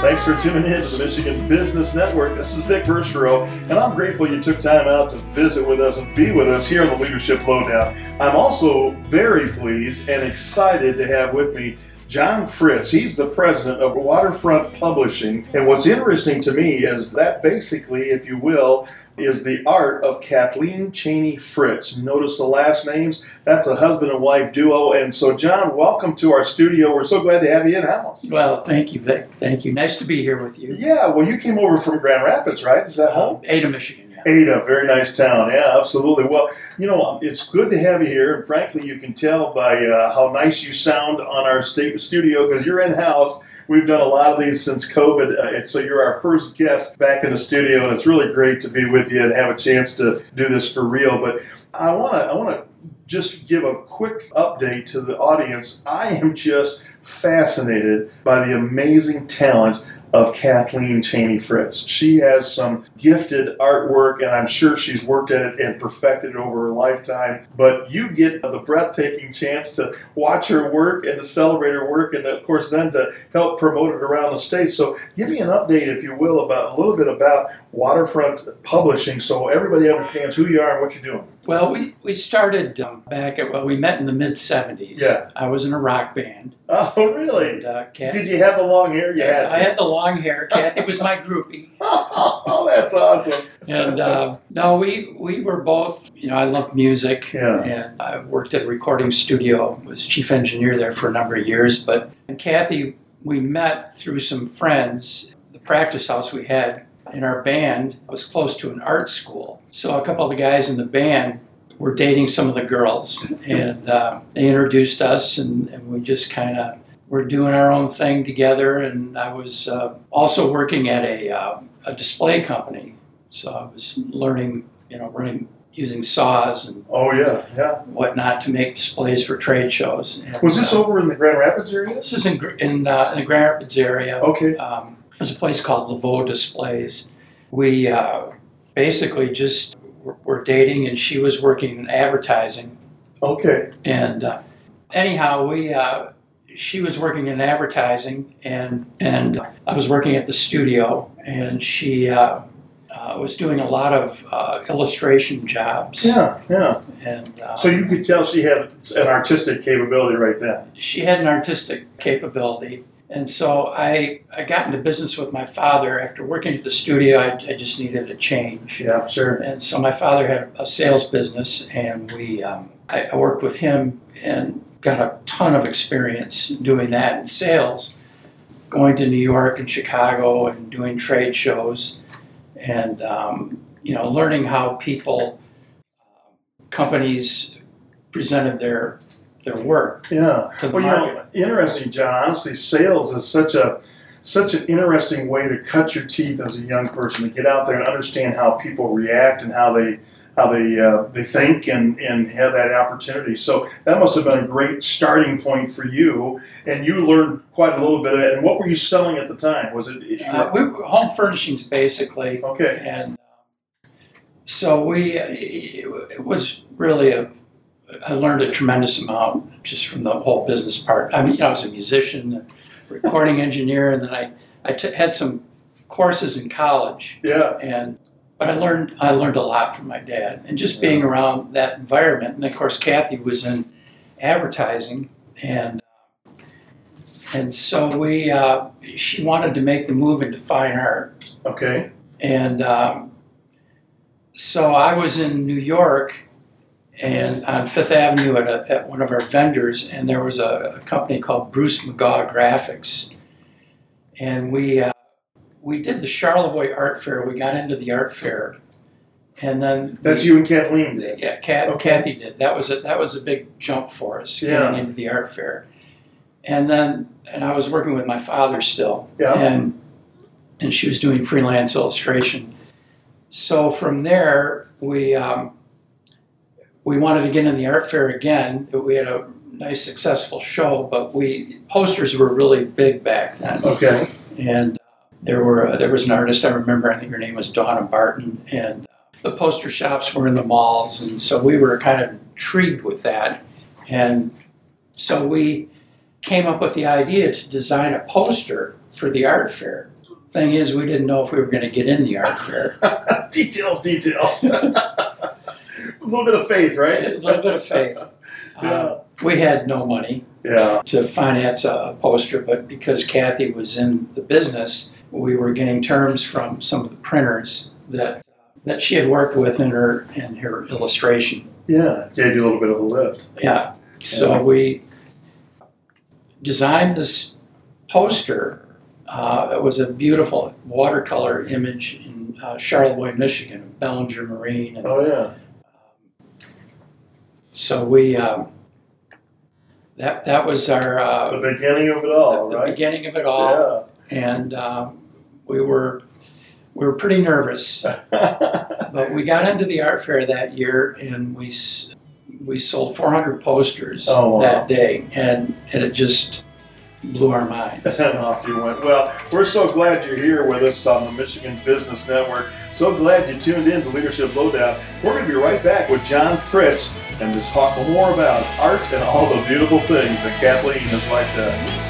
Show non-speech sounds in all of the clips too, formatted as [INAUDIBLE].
Thanks for tuning in to the Michigan Business Network. This is Vic Verchereau, and I'm grateful you took time out to visit with us and be with us here on the Leadership Lowdown. I'm also very pleased and excited to have with me John Fritz. He's the president of Waterfront Publishing. And what's interesting to me is that basically, if you will, is the art of Kathleen Cheney Fritz. Notice the last names? That's a husband and wife duo. And so, John, welcome to our studio. We're so glad to have you in house. Well, thank you, Vic. Thank you. Nice to be here with you. Yeah, well, you came over from Grand Rapids, right? Is that home? Um, Ada, Michigan. Ada, very nice town. Yeah, absolutely. Well, you know, it's good to have you here. And frankly, you can tell by uh, how nice you sound on our studio because you're in house. We've done a lot of these since COVID, uh, and so you're our first guest back in the studio, and it's really great to be with you and have a chance to do this for real. But I want to, I want to just give a quick update to the audience. I am just fascinated by the amazing talent of Kathleen Cheney Fritz. She has some gifted artwork, and I'm sure she's worked at it and perfected it over her lifetime. But you get the breathtaking chance to watch her work and to celebrate her work, and of course, then to help promote it around the state. So, give me an update, if you will, about a little bit about Waterfront Publishing so everybody understands who you are and what you're doing. Well, we, we started um, back at, well, we met in the mid 70s. Yeah. I was in a rock band. Oh, really? And, uh, Kath- Did you have the long hair? You had I had the long hair. Kathy was my groupie. [LAUGHS] oh, that's awesome. And uh, no, we, we were both, you know, I loved music. Yeah. And I worked at a recording studio, was chief engineer there for a number of years. But and Kathy, we met through some friends. The practice house we had in our band was close to an art school. So a couple of the guys in the band were dating some of the girls. And uh, they introduced us, and, and we just kind of were doing our own thing together. And I was uh, also working at a, uh, a display company. So I was learning, you know, running using saws and Oh, yeah, yeah. whatnot to make displays for trade shows. And, Was this uh, over in the Grand Rapids area? This is in in, uh, in the Grand Rapids area. Okay. Um, there's a place called Laveau Displays. We uh, basically just were, dating, and she was working in advertising. Okay. And uh, anyhow, we uh, she was working in advertising, and and I was working at the studio, and she. Uh, uh, was doing a lot of uh, illustration jobs, Yeah, yeah. and uh, So you could tell she had an artistic capability right then. she had an artistic capability. And so I, I got into business with my father. After working at the studio, I, I just needed a change. Yeah, sure. And so my father had a sales business, and we um, I, I worked with him and got a ton of experience doing that in sales, going to New York and Chicago and doing trade shows, and um, you know learning how people, uh, companies presented their their work Yeah. to the Well, you know, interesting, John. Honestly, sales is such a such an interesting way to cut your teeth as a young person to get out there and understand how people react and how they how they uh, they think and and have that opportunity. So that must have been a great starting point for you, and you learned quite a little bit of it. And what were you selling at the time? Was it? Uh, were- we were home furnishings basically, okay. and uh, so we it was really a I learned a tremendous amount just from the whole business part. I mean, you know, I was a musician, a recording engineer, and then I I t- had some courses in college, Yeah. and but I learned I learned a lot from my dad, and just being around that environment. And of course, Kathy was in advertising, and and so we uh, she wanted to make the move into fine art. Okay. And um, so I was in New York and on Fifth Avenue at, a, at one of our vendors, and there was a, a company called Bruce McGaw Graphics. And we, uh, we did the Charlevoix Art Fair. We got into the art fair. And then That's we- you and Kathleen. did. yeah, Kat, Okay. Kathy did. That was a that was a big jump for us Yeah. getting into the art fair. And then and I was working with my father still. Yeah. And and she was doing freelance illustration. So from there we um, we wanted to get in the art fair again. We had a nice successful show, but we posters were really big back then Okay. and uh, there were there was an artist I remember. I think her name was Donna Barton, and uh, the poster shops were in the malls, and so we were kind of intrigued with that, and so we came up with the idea to design a poster for the art fair. thing is, we didn't know if we were going to get in the art fair. [LAUGHS] details, details. [LAUGHS] a little bit of faith, right? A little bit of faith. [LAUGHS] Yeah. Uh, we had no money Yeah. to finance a poster, but because Kathy was in the business, we were getting terms from some of the printers that that she had worked with in her in her illustration. Yeah. Gave you a little bit of a lift. Yeah. So Yeah. we designed this poster. Uh, it was a beautiful watercolor image in uh, Charlevoix, Michigan, Bellinger Marine, and Oh yeah. So we um, that that was our uh, The beginning of it all, the, the right? beginning of it all, Yeah. and um, we were we were pretty nervous, [LAUGHS] but we got into the art fair that year, and we we sold 400 posters Oh, wow. that day, and and it just [LAUGHS] blew our minds. and [LAUGHS] off you went. Well, we're so glad you're here with us on the Michigan Business Network. So glad you tuned in to Leadership Lowdown. We're going to be right back with John Fritz and just talk more about art and all the beautiful things that Kathleen his wife does.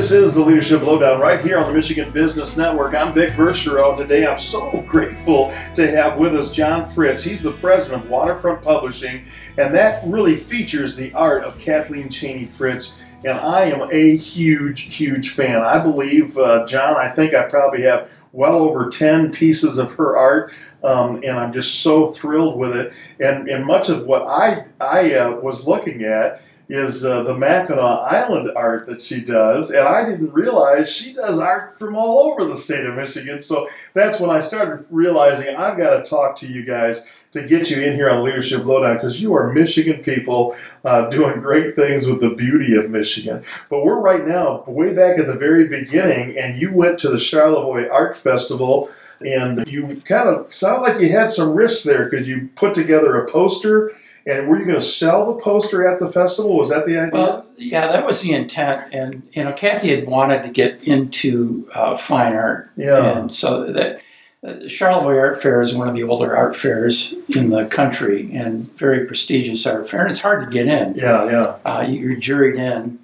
This is the Leadership Lowdown right here on the Michigan Business Network. I'm Vic Verchereau. Today I'm so [LAUGHS] grateful to have with us John Fritz. He's the president of Waterfront Publishing, and that really features the art of Kathleen Cheney Fritz. And I am a huge, huge fan. I believe, uh, John, I think I probably have well over 10 pieces of her art, um, and I'm just so thrilled with it. And, and much of what I, I uh, was looking at is uh, the Mackinac Island art that she does, and I didn't realize she does art from all over the state of Michigan. So that's when I started realizing I've got to talk to you guys to get you in here on Leadership Lowdown because you are Michigan people uh, doing great things with the beauty of Michigan. But we're right now way back at the very beginning, and you went to the Charlevoix Art Festival. And you kind of sound like you had some risks there because you put together a poster and were you going to sell the poster at the festival? Was that the idea? Well, yeah, that was the intent, and you know, Kathy had wanted to get into uh, fine art, yeah. and so that uh, the Charlevoix Art Fair is one of the older art fairs in the country, and very prestigious art fair. And it's hard to get in; Yeah, yeah. uh, you're juried in,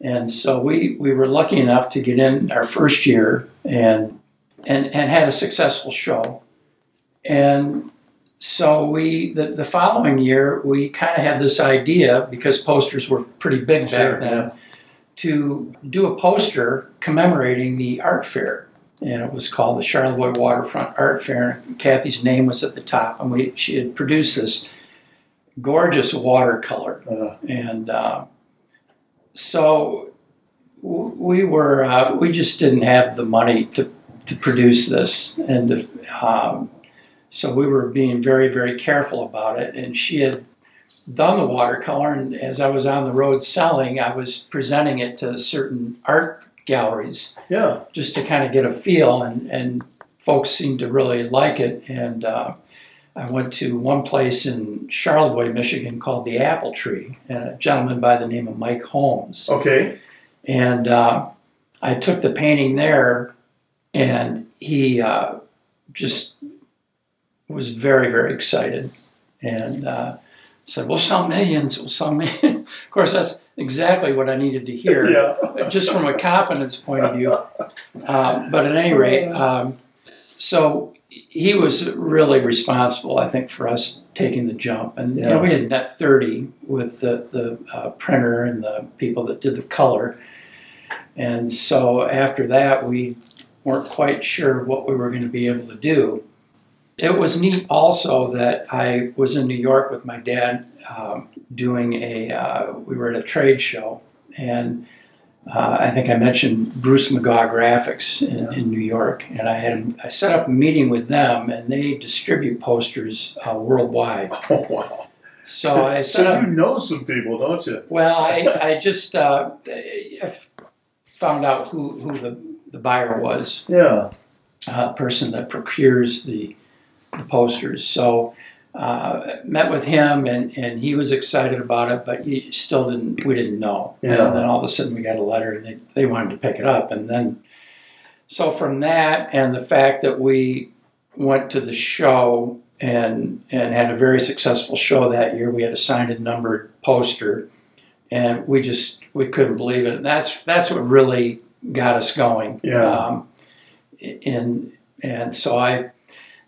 and so we we were lucky enough to get in our first year, and and and had a successful show, and so we the, the following year we kind of had this idea because posters were pretty big back Sure, then yeah. to do a poster commemorating the art fair. And it was called the charlevoix waterfront art fair. Kathy's name was at the top and we she had produced this gorgeous watercolor. Uh, and uh, so w- we were uh, we just didn't have the money to to produce this. And um, so we were being very very careful about it and she had done the watercolor and as i was on the road selling i was presenting it to certain art galleries yeah. just to kind of get a feel and, and folks seemed to really like it and uh, i went to one place in charlevoix michigan called the apple tree and a gentleman by the name of mike holmes Okay. and uh, i took the painting there and he uh, just was very very excited and uh, said we'll sell millions we'll sell millions [LAUGHS] of course that's exactly what i needed to hear Yeah. [LAUGHS] just from a confidence point of view. Um, but at any rate, um, so he was really responsible, I think, for us taking the jump. And you know, we had net 30 with the, the uh, printer and the people that did the color. And so after that, we weren't quite sure what we were going to be able to do. It was neat also that I was in New York with my dad um, doing a, uh, we were at a trade show. And uh, I think I mentioned Bruce McGaw Graphics in, Yeah. in New York, and I had I set up a meeting with them, and they distribute posters uh, worldwide. [LAUGHS] Oh, wow. So I [LAUGHS] So set up. you know some people, don't you? Well, I, [LAUGHS] I just uh, found out who, who the, the buyer was, Yeah. uh, person that procures the, the posters. So uh, met with him, and, and he was excited about it, but he still didn't. We didn't know. Yeah. And then all of a sudden, we got a letter, and they, they wanted to pick it up, and then so from that, and the fact that we went to the show and and had a very successful show that year, we had a signed and numbered poster, and we just we couldn't believe it. And that's that's what really got us going. Yeah. Um, in and so I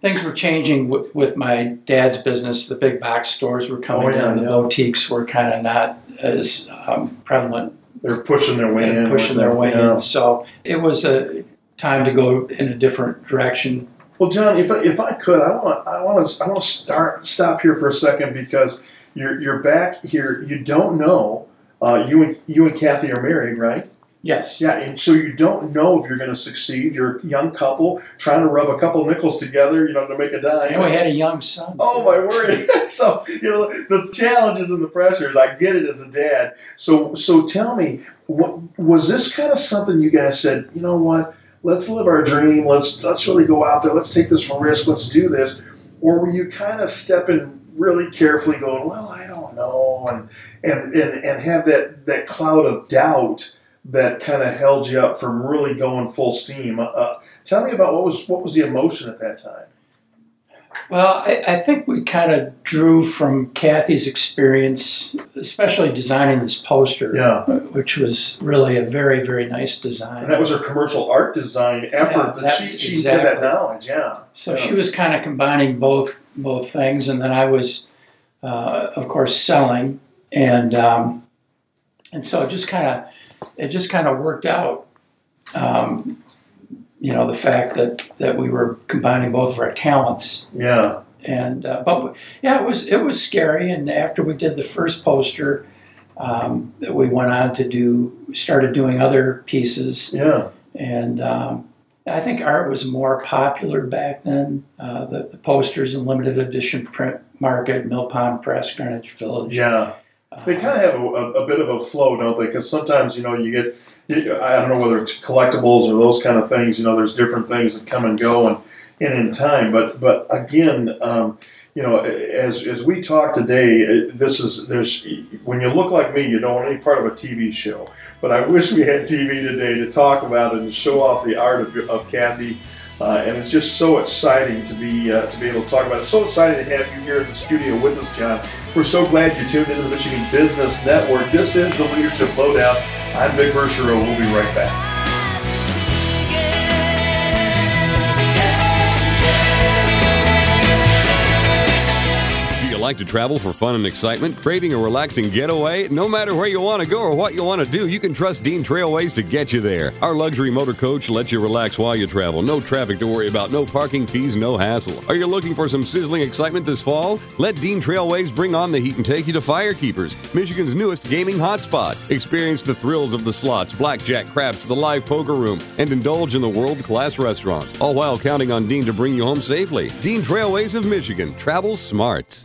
things were changing with, with my dad's business. The big box stores were coming Oh, yeah, in. The yeah. boutiques were kind of not as um, prevalent They're pushing their way in. pushing their way Yeah. in. So it was a time to go in a different direction. Well, John, if I, if I could, I want I want to I want to start stop here for a second because you're you're back here. You don't know. Uh, you and you and Kathy are married, right? Yes. Yeah, and so you don't know if you're going to succeed. You're a young couple trying to rub a couple nickels together, you know, to make a dime. And we had a young son. Oh my word! [LAUGHS] so you know the challenges and the pressures. I get it as a dad. So so tell me, what, was this kind of something you guys said? You know what? Let's live our dream. Let's let's really go out there. Let's take this risk. Let's do this. Or were you kind of stepping really carefully, going, well, I don't know, and and and, and have that that cloud of doubt that kind of held you up from really going full steam. Uh, tell me about what was what was the emotion at that time. Well, I, I think we kind of drew from Kathy's experience, especially designing this poster, Yeah. which was really a very, very nice design. And that was her commercial art design effort Yeah, that, she, she exactly. had that knowledge, yeah. So Yeah. she was kind of combining both both things, and then I was, uh, of course, selling, and um, and so just kind of it just kind of worked out. Um, you know, the fact that that we were combining both of our talents, Yeah. and uh, but yeah, it was it was scary. And after we did the first poster, um, that we went on to do started doing other pieces Yeah. and um, I think art was more popular back then. Uh, the, the posters and limited edition print market, Mill Pond Press, Greenwich Village. Yeah. They kind of have a, a, a bit of a flow, don't they? Because sometimes, you know, you get, you, I don't know whether it's collectibles or those kind of things, you know, there's different things that come and go and, and in time. But, but again, um, you know, as, as we talk today, uh, this is, there's, when you look like me, you don't want any part of a TV show. But I wish we had TV today to talk about it and show off the art of, of Kathy. Uh, and it's just so exciting to be uh, to be able to talk about it. So excited to have you here in the studio with us, John. We're so glad you tuned into the Michigan Business Network. This is the Leadership Lowdown. I'm Vic Verchereau. We'll be right back. Like to travel for fun and excitement? Craving a relaxing getaway? No matter where you want to go or what you want to do, you can trust Dean Trailways to get you there. Our luxury motor coach lets you relax while you travel. No traffic to worry about, no parking fees, no hassle. Are you looking for some sizzling excitement this fall? Let Dean Trailways bring on the heat and take you to Firekeepers, Michigan's newest gaming hotspot. Experience the thrills of the slots, blackjack, craps, the live poker room, and indulge in the world-class restaurants, all while counting on Dean to bring you home safely. Dean Trailways of Michigan. Travel smart.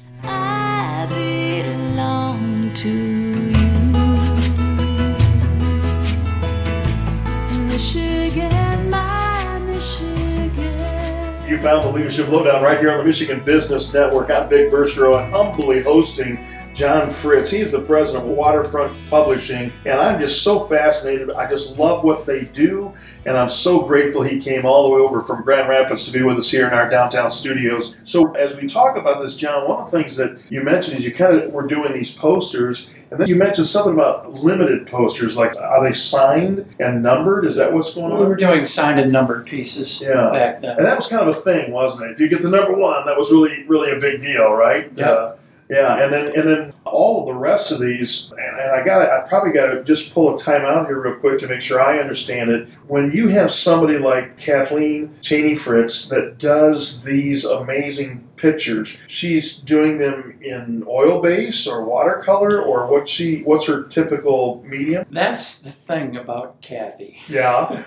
You found the Leadership Lowdown right here on the Michigan Business Network. I'm Vic Verchereau and humbly hosting John Fritz. He's the president of Waterfront Publishing, and I'm just so fascinated. I just love what they do, and I'm so grateful he came all the way over from Grand Rapids to be with us here in our downtown studios. So, as we talk about this, John, one of the things that you mentioned is you kind of were doing these posters, and then you mentioned something about limited posters. Like, are they signed and numbered? Is that what's going on? we were doing signed and numbered pieces Yeah. back then. And that was kind of a thing, wasn't it? If you get the number one, that was really, really a big deal, right? Yeah. Uh, yeah, and then and then all of the rest of these, and, and I got I probably got to just pull a time out here real quick to make sure I understand it. When you have somebody like Kathleen Cheney Fritz that does these amazing pictures, she's doing them in oil base or watercolor, or what she what's her typical medium? That's the thing about Kathy. [LAUGHS] Yeah,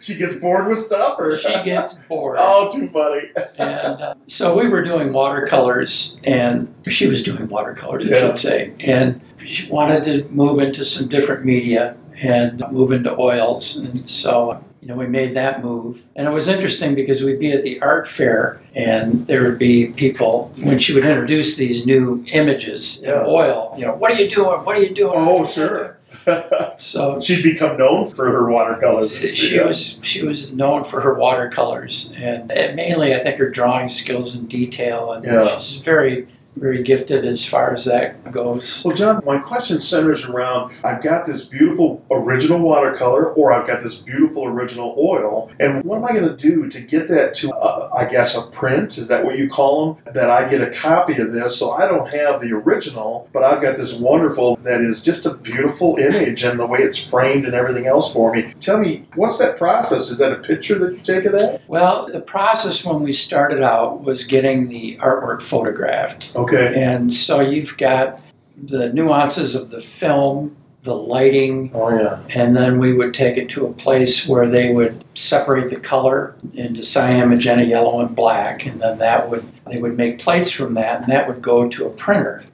she gets bored with stuff, or She gets bored. oh, too funny. And uh, so we were doing watercolors, and she was doing watercolors, I Yeah. should say. And she wanted to move into some different media and move into oils. And so, you know, we made that move. And it was interesting because we'd be at the art fair, and there would be people, when she would introduce these new images in oil, you know, what are you doing? What are you doing? Oh, sure. [LAUGHS] So [LAUGHS] She'd become known for her watercolors. she Yeah. was she was known for her watercolors and, and mainly I think her drawing skills and detail and Yeah. she's very very gifted as far as that goes. Well, John, my question centers around I've got this beautiful original watercolor, or I've got this beautiful original oil, and what am I going to do to get that to, uh, I guess, a print? Is that what you call them? That I get a copy of this, so I don't have the original, but I've got this wonderful that is just a beautiful image and the way it's framed and everything else for me. Tell me, what's that process? Is that a picture that you take of that? Well, the process when we started out was getting the artwork photographed. Okay. And so you've got the nuances of the film, the lighting, Oh, yeah. and then we would take it to a place where they would separate the color into cyan, magenta, yellow, and black, and then that would they would make plates from that, and that would go to a printer.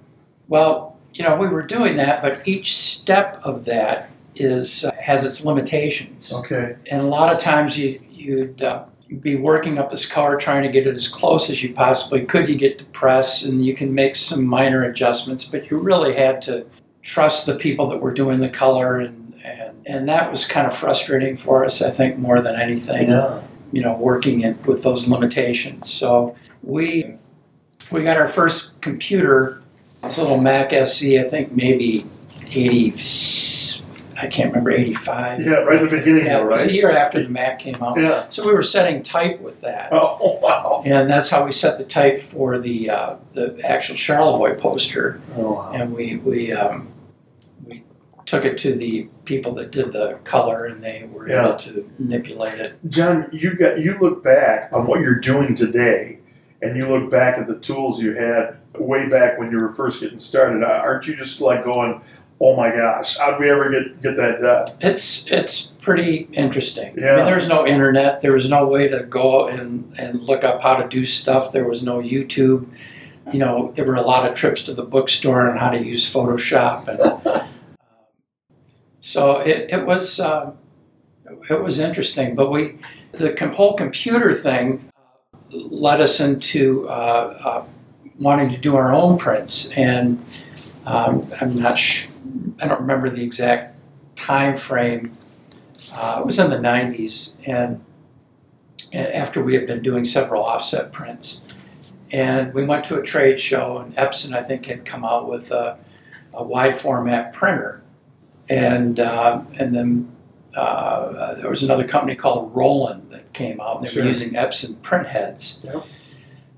Well, you know, we were doing that, but each step of that is uh, has its limitations, Okay. and a lot of times you you'd uh, be working up this car trying to get it as close as you possibly could. You get depressed and you can make some minor adjustments, but you really had to trust the people that were doing the color and and, and that was kind of frustrating for us I think more than anything Yeah. you know working in, with those limitations so we we got our first computer this little Mac SE I think maybe 80 I can't remember 85 Yeah, right at the beginning, yeah though, it was a year after the Mac came out Yeah. so we were setting type with that [LAUGHS] Oh, wow. and that's how we set the type for the uh, the actual Charlevoix poster Oh, wow. and we we um, we took it to the people that did the color, and they were Yeah. able to manipulate it. John, you got you look back on what you're doing today, and you look back at the tools you had way back when you were first getting started. Aren't you just like going, "Oh my gosh, how'd we ever get get that done?" It's it's pretty interesting. I Yeah. mean, there's no internet. There was no way to go and and look up how to do stuff. There was no YouTube. You know, there were a lot of trips to the bookstore on how to use Photoshop, and um, [LAUGHS] so it, it was um, it was interesting. But we the whole computer thing uh, led us into uh, uh, wanting to do our own prints, and um, I'm not sh- I don't remember the exact time frame. Uh, it was in the 90s, and after we had been doing several offset prints, and we went to a trade show, and Epson I think had come out with a, a wide format printer, and uh, and then uh, there was another company called Roland that came out, and they Sure. were using Epson print heads. Yep.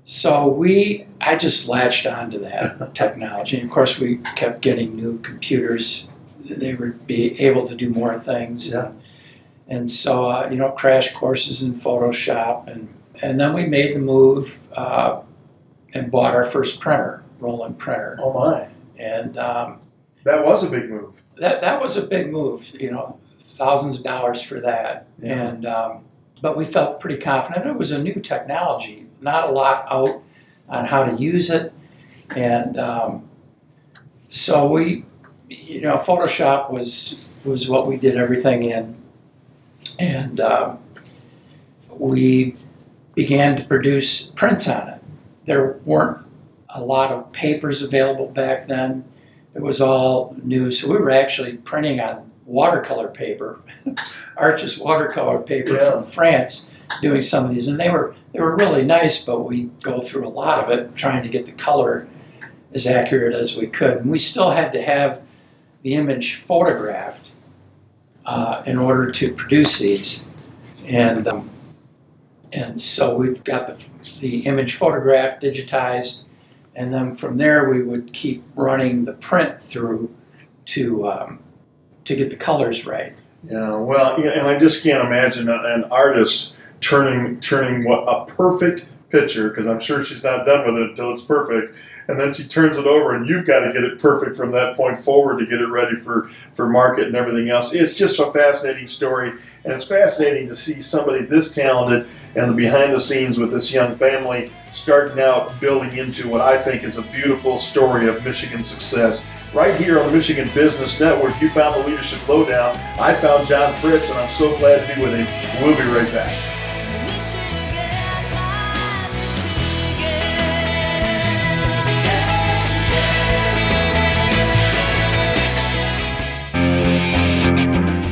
So we, I just latched onto that [LAUGHS] technology, and of course we kept getting new computers. They would be able to do more things. Yeah. And so, uh, you know, crash courses in Photoshop, and and then we made the move uh, and bought our first printer, Roland printer, Oh my, and um, that was a big move. that that was a big move. You know, thousands of dollars for that, Yeah. and um, but we felt pretty confident. It was a new technology, not a lot out on how to use it, and um, so we, you know, Photoshop was was what we did everything in, and um, we began to produce prints on it. There weren't a lot of papers available back then. It was all new, so we were actually printing on watercolor paper, [LAUGHS] Arches watercolor paper Yeah. from France, doing some of these, and they were they were really nice. But we go through a lot of it trying to get the color as accurate as we could, and we still had to have the image photographed uh, in order to produce these, and um, and so we've got the the image photographed, digitized, and then from there we would keep running the print through to um, to get the colors right. Yeah, well, yeah, and I just can't imagine an artist turning turning what a perfect picture because I'm sure she's not done with it until it's perfect. And then she turns it over, and you've got to get it perfect from that point forward to get it ready for, for market and everything else. It's just a fascinating story, and it's fascinating to see somebody this talented and the behind the scenes with this young family starting out building into what I think is a beautiful story of Michigan success. Right here on the Michigan Business Network, you found the Leadership Lowdown. I found John Fritz, and I'm so glad to be with him. We'll be right back.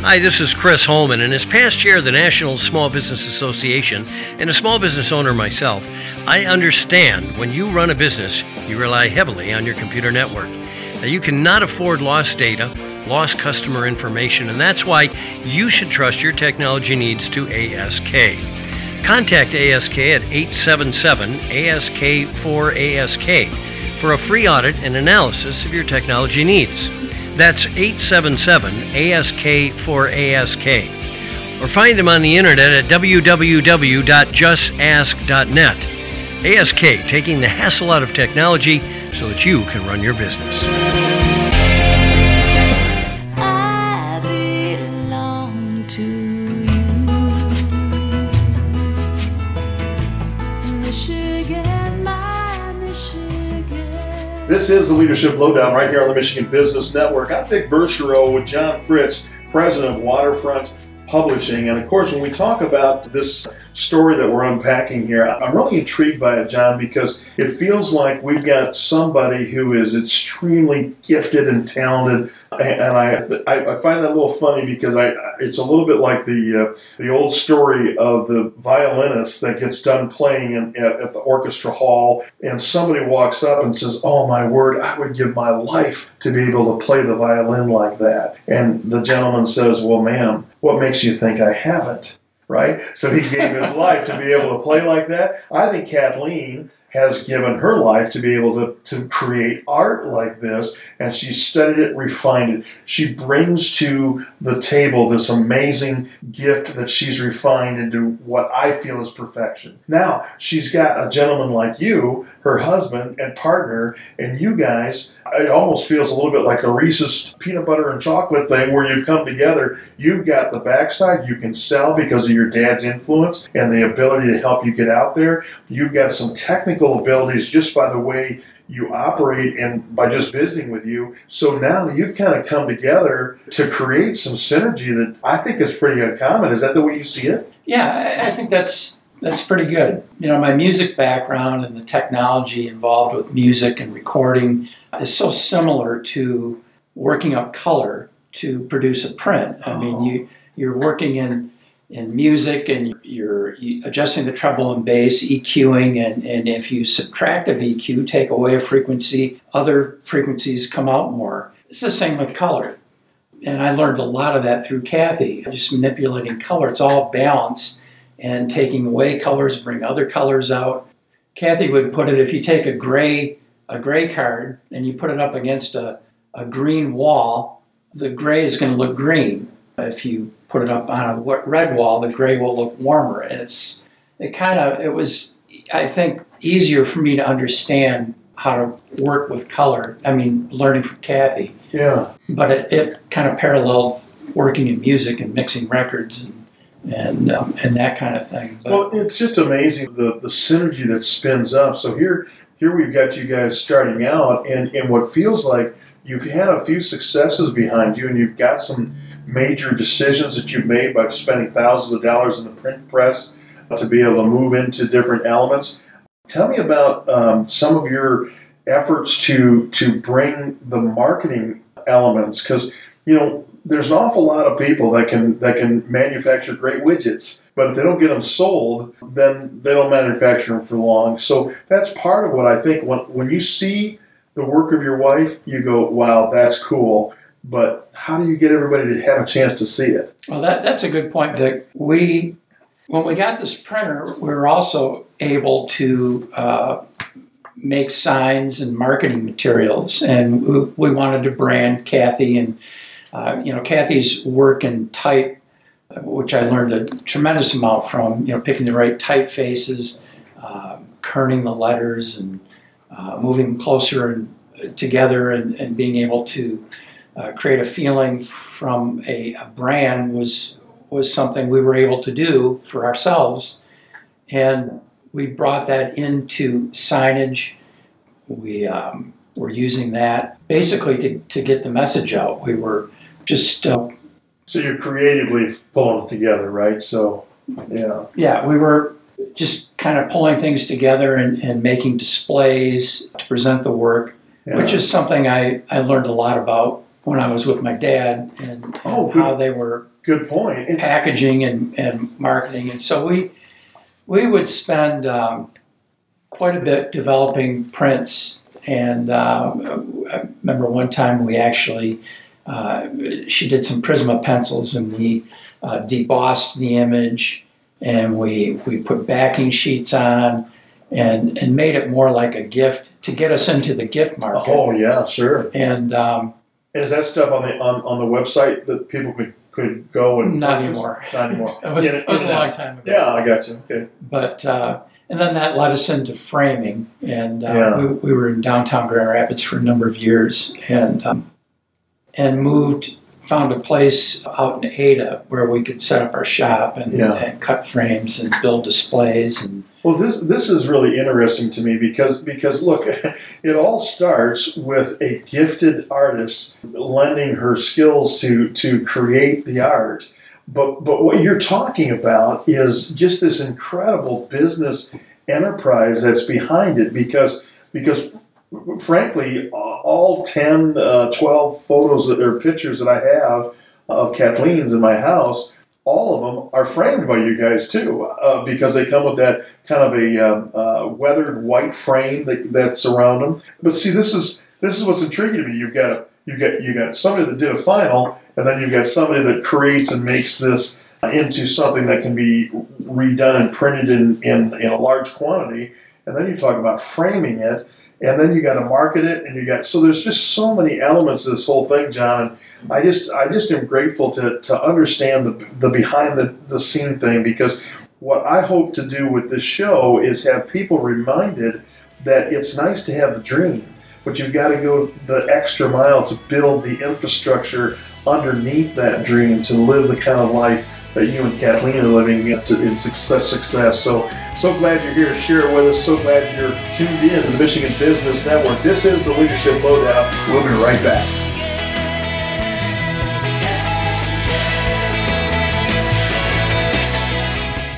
Hi, this is Chris Holman, and as past chair of the National Small Business Association and a small business owner myself, I understand when you run a business, you rely heavily on your computer network. Now, you cannot afford lost data, lost customer information, and that's why you should trust your technology needs to ASK. Contact ASK at 877 ASK 4 ASK for a free audit and analysis of your technology needs. That's 877 ASK 4 ASK. Or find them on the internet at www.justask.net. ASK, taking the hassle out of technology so that you can run your business. This is the Leadership Lowdown right here on the Michigan Business Network. I'm Vic Verchereau with John Fritz, president of Waterfront Publishing. And of course, when we talk about this story that we're unpacking here, I'm really intrigued by it, John, because it feels like we've got somebody who is extremely gifted and talented. And I, I, find that a little funny because I, it's a little bit like the uh, the old story of the violinist that gets done playing in, at, at the orchestra hall, and somebody walks up and says, "Oh my word, I would give my life to be able to play the violin like that." And the gentleman says, "Well, ma'am, what makes you think I haven't?" Right? So he gave his [LAUGHS] life to be able to play like that. I think Kathleen has given her life to be able to, to create art like this, and she's studied it, refined it. She brings to the table this amazing gift that she's refined into what I feel is perfection. Now, she's got a gentleman like you, her husband and partner, and you guys, it almost feels a little bit like the Reese's peanut butter and chocolate thing where you've come together. You've got the backside you can sell because of your dad's influence and the ability to help you get out there. You've got some technical abilities just by the way you operate and by just visiting with you. So now you've kind of come together to create some synergy that I think is pretty uncommon. Is that the way you see it? Yeah, I I think that's that's pretty good. You know, my music background and the technology involved with music and recording is so similar to working up color to produce a print. I mean, oh. you you're working in in music and you're adjusting the treble and bass, EQing, and, and if you subtract a VQ, take away a frequency, other frequencies come out more. It's the same with color. And I learned a lot of that through Kathy, just manipulating color. It's all balance and taking away colors, bring other colors out. Kathy would put it if you take a gray a gray card and you put it up against a, a green wall, the gray is going to look green. If you put it up on a red wall, the gray will look warmer. And it's it kind of it was I think easier for me to understand how to work with color. I mean, learning from Kathy, Yeah. but it, it kind of paralleled working in music and mixing records and and, um, and that kind of thing. But, Well, it's just amazing the, the synergy that spins up. So here, here we've got you guys starting out, and, and what feels like you've had a few successes behind you, and you've got some major decisions that you've made by spending thousands of dollars in the print press to be able to move into different elements. Tell me about um, some of your efforts to to bring the marketing elements, because you know there's an awful lot of people that can that can manufacture great widgets, but if they don't get them sold, then they don't manufacture them for long. So that's part of what I think when when you see the work of your wife, you go, "Wow, that's cool." But how do you get everybody to have a chance to see it? Well, that, that's a good point, Vic. We, when we got this printer, we were also able to uh, make signs and marketing materials, and we, we wanted to brand Kathy and uh, you know Kathy's work in type, uh, which I learned a tremendous amount from. You know, picking the right typefaces, uh, kerning the letters and uh, moving closer and together and, and being able to uh, create a feeling from a, a brand was was something we were able to do for ourselves, and we brought that into signage. We um, were using that basically to, to get the message out. We were just uh, So you're creatively pulling it together, right? So, yeah. yeah, we were just kind of pulling things together and, and making displays to present the work, yeah. which is something I, I learned a lot about when I was with my dad and, and Oh, how they were good point. It's, packaging and, and marketing. And so we we would spend um, quite a bit developing prints. And uh, I remember one time we actually uh, she did some Prisma pencils and we uh, debossed the image and we we put backing sheets on. And, and made it more like a gift to get us into the gift market. oh, yeah, sure. And um, Is that stuff on the on, on the website that people could, could go and not purchase? anymore. Not anymore. [LAUGHS] It was, In- it was a long time ago. Yeah, I got you. Okay. but uh, and then that led us into framing, and uh, Yeah. we, we were in downtown Grand Rapids for a number of years, and um, and moved, found a place out in Ada where we could set up our shop and, Yeah. and cut frames and build displays, and Well, this this is really interesting to me because because look, [LAUGHS] it all starts with a gifted artist lending her skills to to create the art. But but what you're talking about is just this incredible business enterprise that's behind it because because frankly all 10 uh, 12 photos that are pictures that i have of kathleen's in my house all of them are framed by you guys too uh, because they come with that kind of a um, uh, weathered white frame that, that's around them. But see this is this is what's intriguing to me. You've got a, you got you got somebody that did a final and then you've got somebody that creates and makes this into something that can be redone and printed in, in, in a large quantity and then you talk about framing it and then you got to market it and you got so there's just so many elements to this whole thing john and i just i just am grateful to, to understand the, the behind the, the scene thing because what i hope to do with this show is have people reminded that it's nice to have the dream but you've got to go the extra mile to build the infrastructure underneath that dream to live the kind of life that you and Kathleen are living up to, in such success. So, so glad you're here to share it with us. So glad you're tuned in to the Michigan Business Network. This is the Leadership Lowdown. We'll be right back.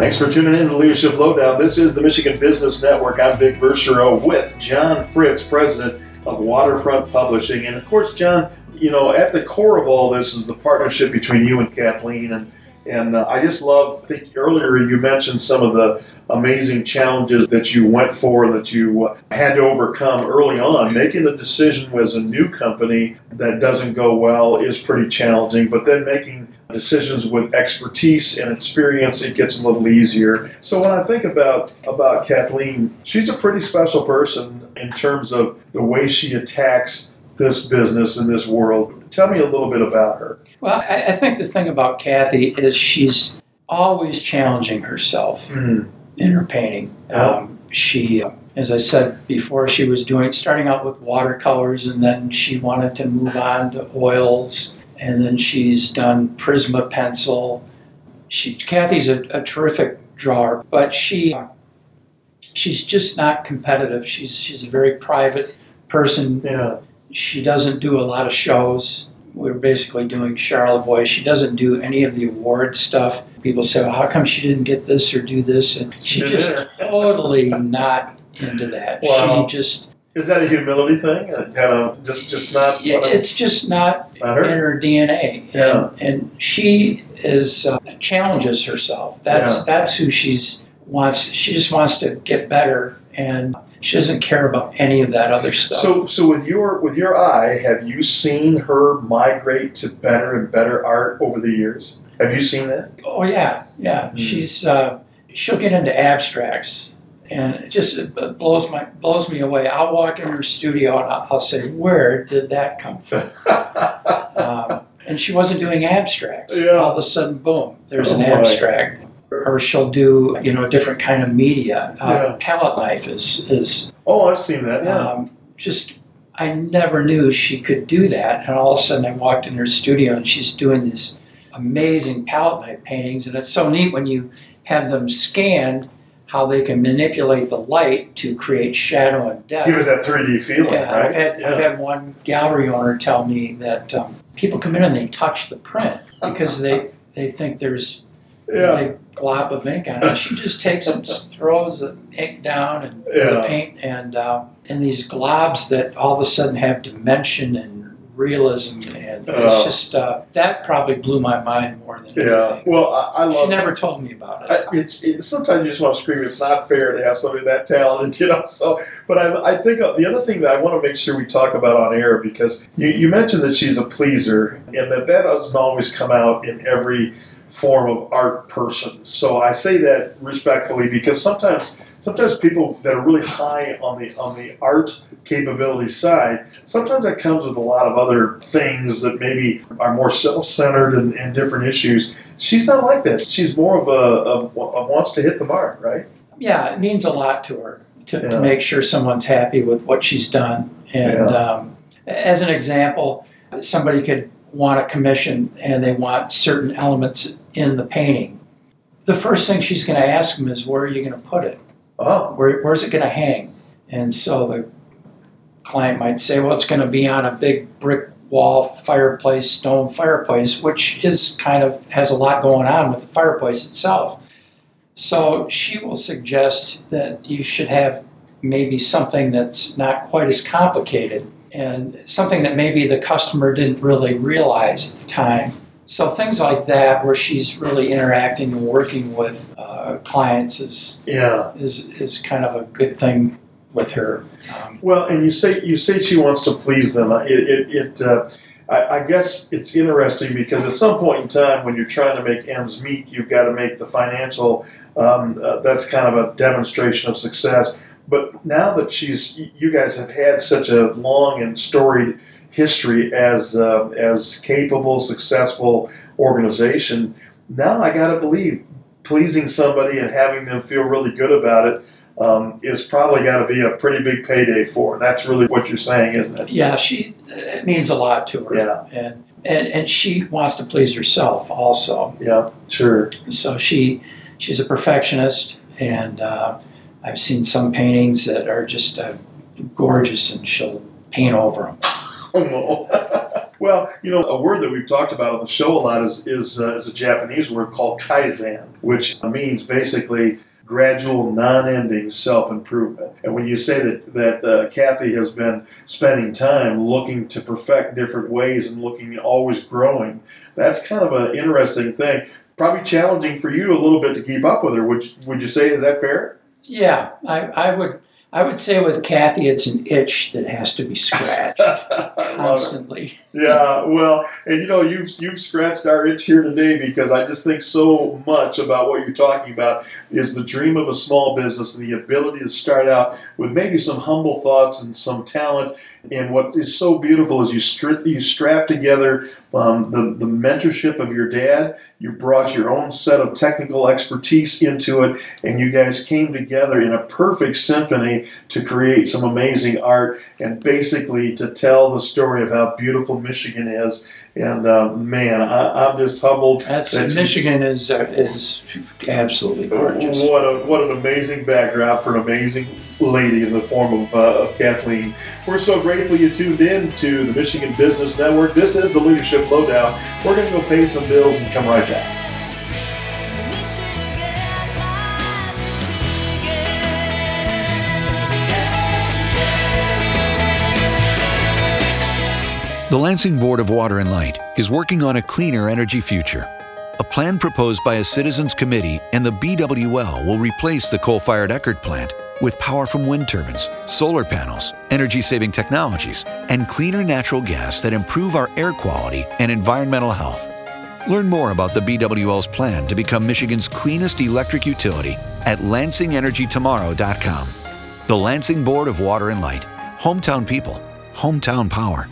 Thanks for tuning in to Leadership Lowdown. This is the Michigan Business Network. I'm Vic Verchereau with John Fritz, president of Waterfront Publishing. And of course, John, you know, at the core of all this is the partnership between you and Kathleen. And and uh, I just love. I think earlier you mentioned some of the amazing challenges that you went for, that you uh, had to overcome early on. Making a decision as a new company that doesn't go well is pretty challenging, but then making decisions with expertise and experience, it gets a little easier. So when I think about about Kathleen, she's a pretty special person in terms of the way she attacks this business and this world. Tell me a little bit about her. well, I, I think the thing about Kathy is she's always challenging herself. Mm, in her painting. Yeah. Um, she, uh, as I said before, she was doing starting out with watercolors, and then she wanted to move on to oils, and then she's done Prisma pencil. She, Kathy's a, a terrific drawer, but she, she's just not competitive. She's she's a very private person. yeah, She doesn't do a lot of shows. We're basically doing Charlevoix. She doesn't do any of the award stuff. People say, well, how come she didn't get this or do this? And she Yeah. just [LAUGHS] totally not into that. Wow. She just, is that a humility thing? Uh, Kind of just just not. yeah, it's just not not in her. her DNA. Yeah. And, and she is uh, challenges herself. That's Yeah. that's who she's wants. She just wants to get better. And she doesn't care about any of that other stuff. So, so with your with your eye, have you seen her migrate to better and better art over the years? Have you seen that? Oh yeah, yeah. Hmm. She's uh, she'll get into abstracts, and it just it blows my blows me away. I'll walk in her studio and I'll, I'll say, "Where did that come from?" [LAUGHS] um, and she wasn't doing abstracts. Yeah. All of a sudden, boom, there's Oh, an my. Or she'll do you know a different kind of media. Uh, Yeah. Palette knife is is oh, I've seen that. Yeah. um, just I never knew she could do that, and all of a sudden I walked in her studio and she's doing these amazing palette knife paintings, and it's so neat when you have them scanned how they can manipulate the light to create shadow and depth. Give it that 3D feeling, yeah, right? I've had I've had one gallery owner tell me that um, people come in and they touch the print [LAUGHS] because they they think there's yeah. a big glob of ink on it. She just takes and just throws the ink down and Yeah. the paint and uh, and these globs that all of a sudden have dimension and realism and Oh. it's just uh, that probably blew my mind more than Yeah. anything. Well, I, I love. She never told me about it. I, it's, it's sometimes you just want to scream. It's not fair to have somebody that talented, [LAUGHS] you know. So, but I, I think uh, the other thing that I want to make sure we talk about on air because you, you mentioned that she's a pleaser, and that that doesn't always come out in every form of art person. So I say that respectfully because sometimes sometimes people that are really high on the on the art capability side, sometimes that comes with a lot of other things that maybe are more self-centered and, and different issues. She's not like that. She's more of a of, of wants to hit the mark, right? yeah, it means a lot to her to, Yeah. to make sure someone's happy with what she's done. And Yeah. um, as an example, somebody could want a commission and they want certain elements in the painting. The first thing she's going to ask him is, "Where are you going to put it? Oh, Where, where's it going to hang?" And so the client might say, "Well, it's going to be on a big brick wall fireplace, stone fireplace, which is kind of has a lot going on with the fireplace itself." So she will suggest that you should have maybe something that's not quite as complicated and something that maybe the customer didn't really realize at the time. So things like that, where she's really interacting and working with uh, clients, is, yeah. is is kind of a good thing with her. Um, Well, and you say you say she wants to please them. It it, it uh, I, I guess it's interesting because at some point in time, when you're trying to make ends meet, you've got to make the financial. Um, uh, that's kind of a demonstration of success. But now that she's, you guys have had such a long and storied history as uh, as capable, successful organization. Now I got to believe pleasing somebody and having them feel really good about it um, is probably got to be a pretty big payday for. her. That's really what you're saying, isn't it? yeah, she it means a lot to her, Yeah. and and and she wants to please herself also. Yeah, sure. So she she's a perfectionist, and uh, I've seen some paintings that are just uh, gorgeous, and she'll paint over them. Well, you know, a word that we've talked about on the show a lot is is, uh, is a Japanese word called kaizen, which means basically gradual, non-ending self-improvement. And when you say that that uh, Kathy has been spending time looking to perfect different ways and looking always growing, that's kind of an interesting thing. Probably challenging for you a little bit to keep up with her. Would would you say is that fair? Yeah, I, I would I would say with Kathy, it's an itch that has to be [LAUGHS] scratched constantly. Yeah, well, and you know, you've you've scratched our itch here today because I just think so much about what you're talking about is the dream of a small business and the ability to start out with maybe some humble thoughts and some talent. And what is so beautiful is you strip you strap together um, the the mentorship of your dad. You brought your own set of technical expertise into it, and you guys came together in a perfect symphony to create some amazing art and basically to tell the story of how beautiful Michigan is. And uh, man, I, I'm just humbled. That's, That's- Michigan is uh, is absolutely gorgeous. What a what an amazing backdrop for an amazing lady in the form of, uh, of Kathleen. We're so grateful you tuned in to the Michigan Business Network. This is the Leadership Lowdown. We're going to go pay some bills and come right back. The Lansing Board of Water and Light is working on a cleaner energy future. A plan proposed by a citizens committee and the BWL will replace the coal fired Eckert plant with power from wind turbines, solar panels, energy saving technologies, and cleaner natural gas that improve our air quality and environmental health. Learn more about the BWL's plan to become Michigan's cleanest electric utility at LansingEnergyTomorrow.com. The Lansing Board of Water and Light. Hometown people, hometown power.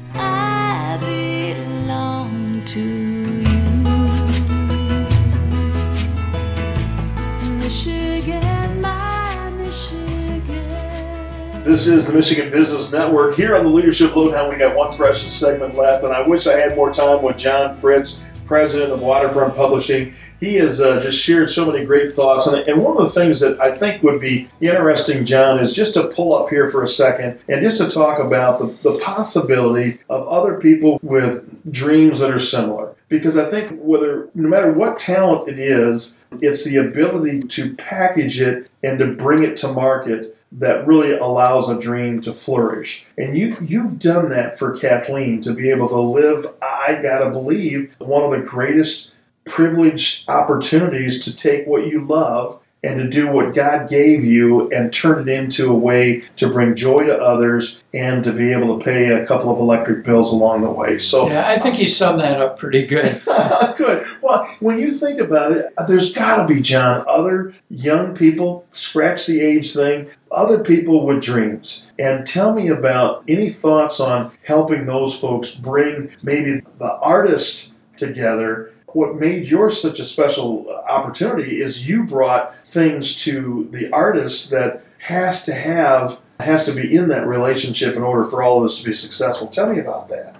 This is the Michigan Business Network. Here on the Leadership Lowdown, we got one precious segment left, and I wish I had more time with John Fritz, president of Waterfront Publishing. He has uh, just shared so many great thoughts, and, and one of the things that I think would be interesting, John, is just to pull up here for a second and just to talk about the, the possibility of other people with dreams that are similar. Because I think whether, no matter what talent it is, it's the ability to package it and to bring it to market that really allows a dream to flourish. And you you've done that for Kathleen to be able to live, I gotta believe, one of the greatest privileged opportunities to take what you love and to do what God gave you and turn it into a way to bring joy to others and to be able to pay a couple of electric bills along the way. So Yeah, I think you summed that up pretty good. [LAUGHS] Good. Well, when you think about it, there's got to be, John, other young people, scratch the age thing, other people with dreams. And tell me about any thoughts on helping those folks bring maybe the artist together. What made yours such a special opportunity is you brought things to the artist that has to have has to be in that relationship in order for all of this to be successful. Tell me about that.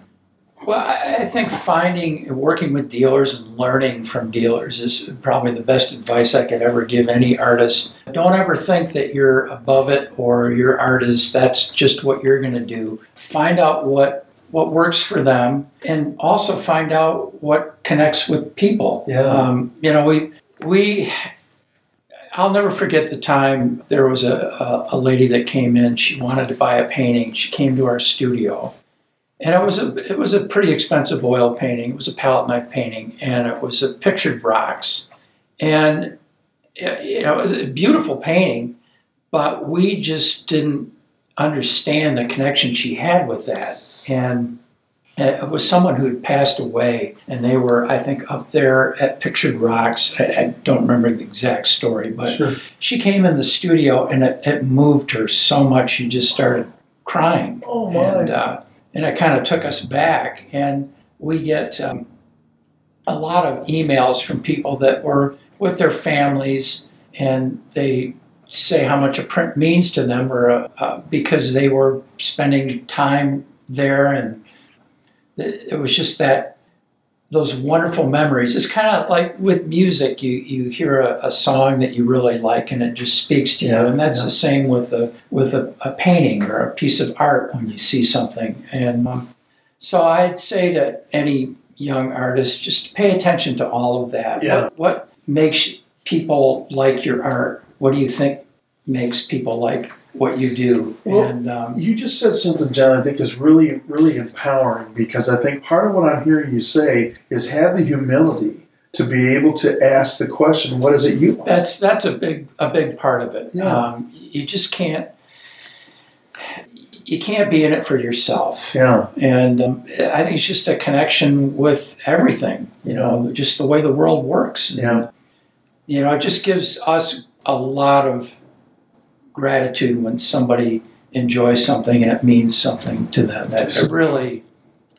Well, I think finding working with dealers and learning from dealers is probably the best advice I could ever give any artist. Don't ever think that you're above it or your art is that's just what you're going to do. Find out what what works for them and also find out what connects with people. Yeah. Um, you know, we we I'll never forget the time there was a, a, a lady that came in. She wanted to buy a painting. She came to our studio and it was a it was a pretty expensive oil painting. It was a palette knife painting, and it was a pictured rocks, and you know it was a beautiful painting, but we just didn't understand the connection she had with that, and it was someone who had passed away, and they were I think up there at Pictured Rocks. I, I don't remember the exact story, but she came in the studio, and it, it moved her so much she just started crying. Oh, my. And, uh, and it kind of took us back. And we get um, a lot of emails from people that were with their families and they say how much a print means to them or uh, uh, because they were spending time there and it, was just that those wonderful memories. It's kind of like with music you you hear a, a song that you really like and it just speaks to you. Yeah, and that's yeah. the same with a with a, a painting or a piece of art when you see something. And um, so i'd say to any young artist just pay attention to all of that. Yeah. what, what makes people like your art? What do you think makes people like what you do Well, and um, You just said something, John, I think is really, really empowering because I think part of what I'm hearing you say is have the humility to be able to ask the question, what is it you want? That's that's a big a big part of it. Yeah. Um, you just can't you can't be in it for yourself, Yeah, and um, I think it's just a connection with everything. You know, just the way the world works. And, Yeah. You know, it just gives us a lot of gratitude when somebody enjoys something and it means something to them. That it really,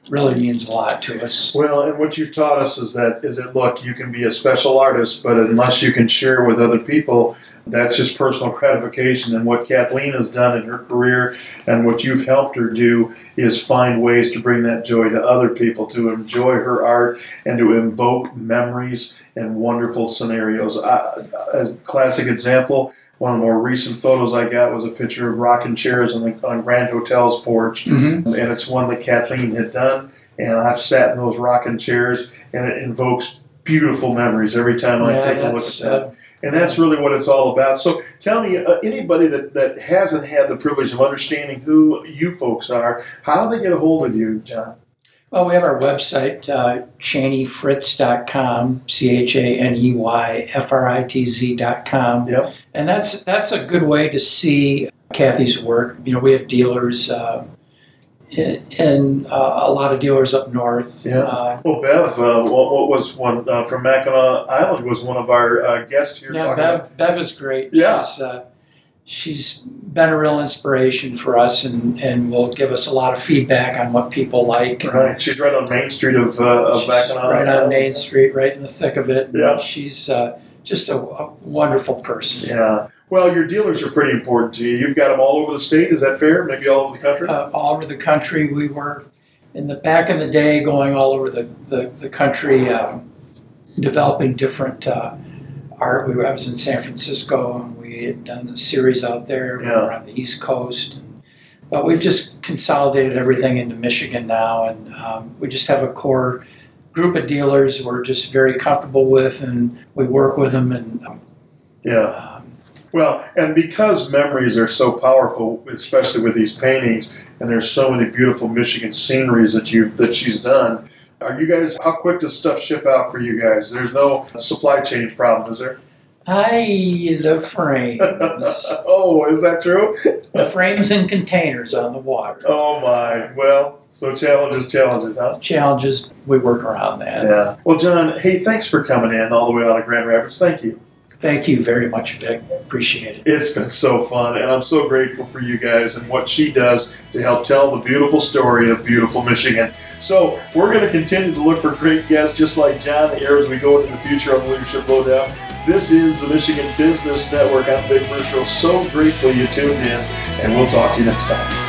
really means a lot to us. Well, and what you've taught us is that is that look, you can be a special artist, but unless you can share with other people, that's just personal gratification. And what Kathleen has done in her career and what you've helped her do is find ways to bring that joy to other people, to enjoy her art and to invoke memories and wonderful scenarios. A classic example. One of the more recent photos I got was a picture of rocking chairs on, the, on Grand Hotel's porch, Mhm. and it's one that Kathleen had done. And I've sat in those rocking chairs, and it invokes beautiful memories every time I Yeah, take a look at that. uh, And that's really what it's all about. So tell me, uh, anybody that, that hasn't had the privilege of understanding who you folks are, how do they get a hold of you, John? Well, we have our website, uh, chaneyfritz.com, C H A N E Y F R I T Z.com. Yep. And that's that's a good way to see Kathy's work. You know, we have dealers uh, in, in uh, a lot of dealers up north. Yeah. Uh, Well, Bev, uh, what, what was one uh, from Mackinac Island was one of our uh, guests here yeah, talking about. Bev, Bev is great. Yeah. She's, uh, she's been a real inspiration for us and, and will give us a lot of feedback on what people like. And Right, she's right on Main Street of, uh, of Mackinac. right on Main Street, right in the thick of it. Yeah. She's uh, just a, a wonderful person. Yeah. Well, your dealers are pretty important to you. You've got them all over the state. Is that fair? Maybe all over the country. uh, all over the country. We were in the back in the day going all over the, the, the country, um, developing different uh, art. We were, I was in San Francisco and we had done the series out there. We were on the East Coast. But we've just consolidated everything into Michigan now, and um, we just have a core group of dealers we're just very comfortable with, and we work with them. And yeah. um, Well, and because memories are so powerful, especially with these paintings, and there's so many beautiful Michigan sceneries that you that she's done. Are you guys? How quick does stuff ship out for you guys? There's no supply chain problem, is there? I the frames, [LAUGHS] oh, is that true? the frames and containers on the water. Oh my. Well, so challenges, challenges, huh? challenges, we work around that. Yeah. Well, John, hey, thanks for coming in all the way out of Grand Rapids. Thank you. Thank you very much, Vic. Appreciate it. It's been so fun, and I'm so grateful for you guys and what she does to help tell the beautiful story of beautiful Michigan. So, we're going to continue to look for great guests just like John here as we go into the future on Leadership Lowdown. This is the Michigan Business Network. I'm Vic Verchereau. So grateful you tuned in, and we'll talk to you next time.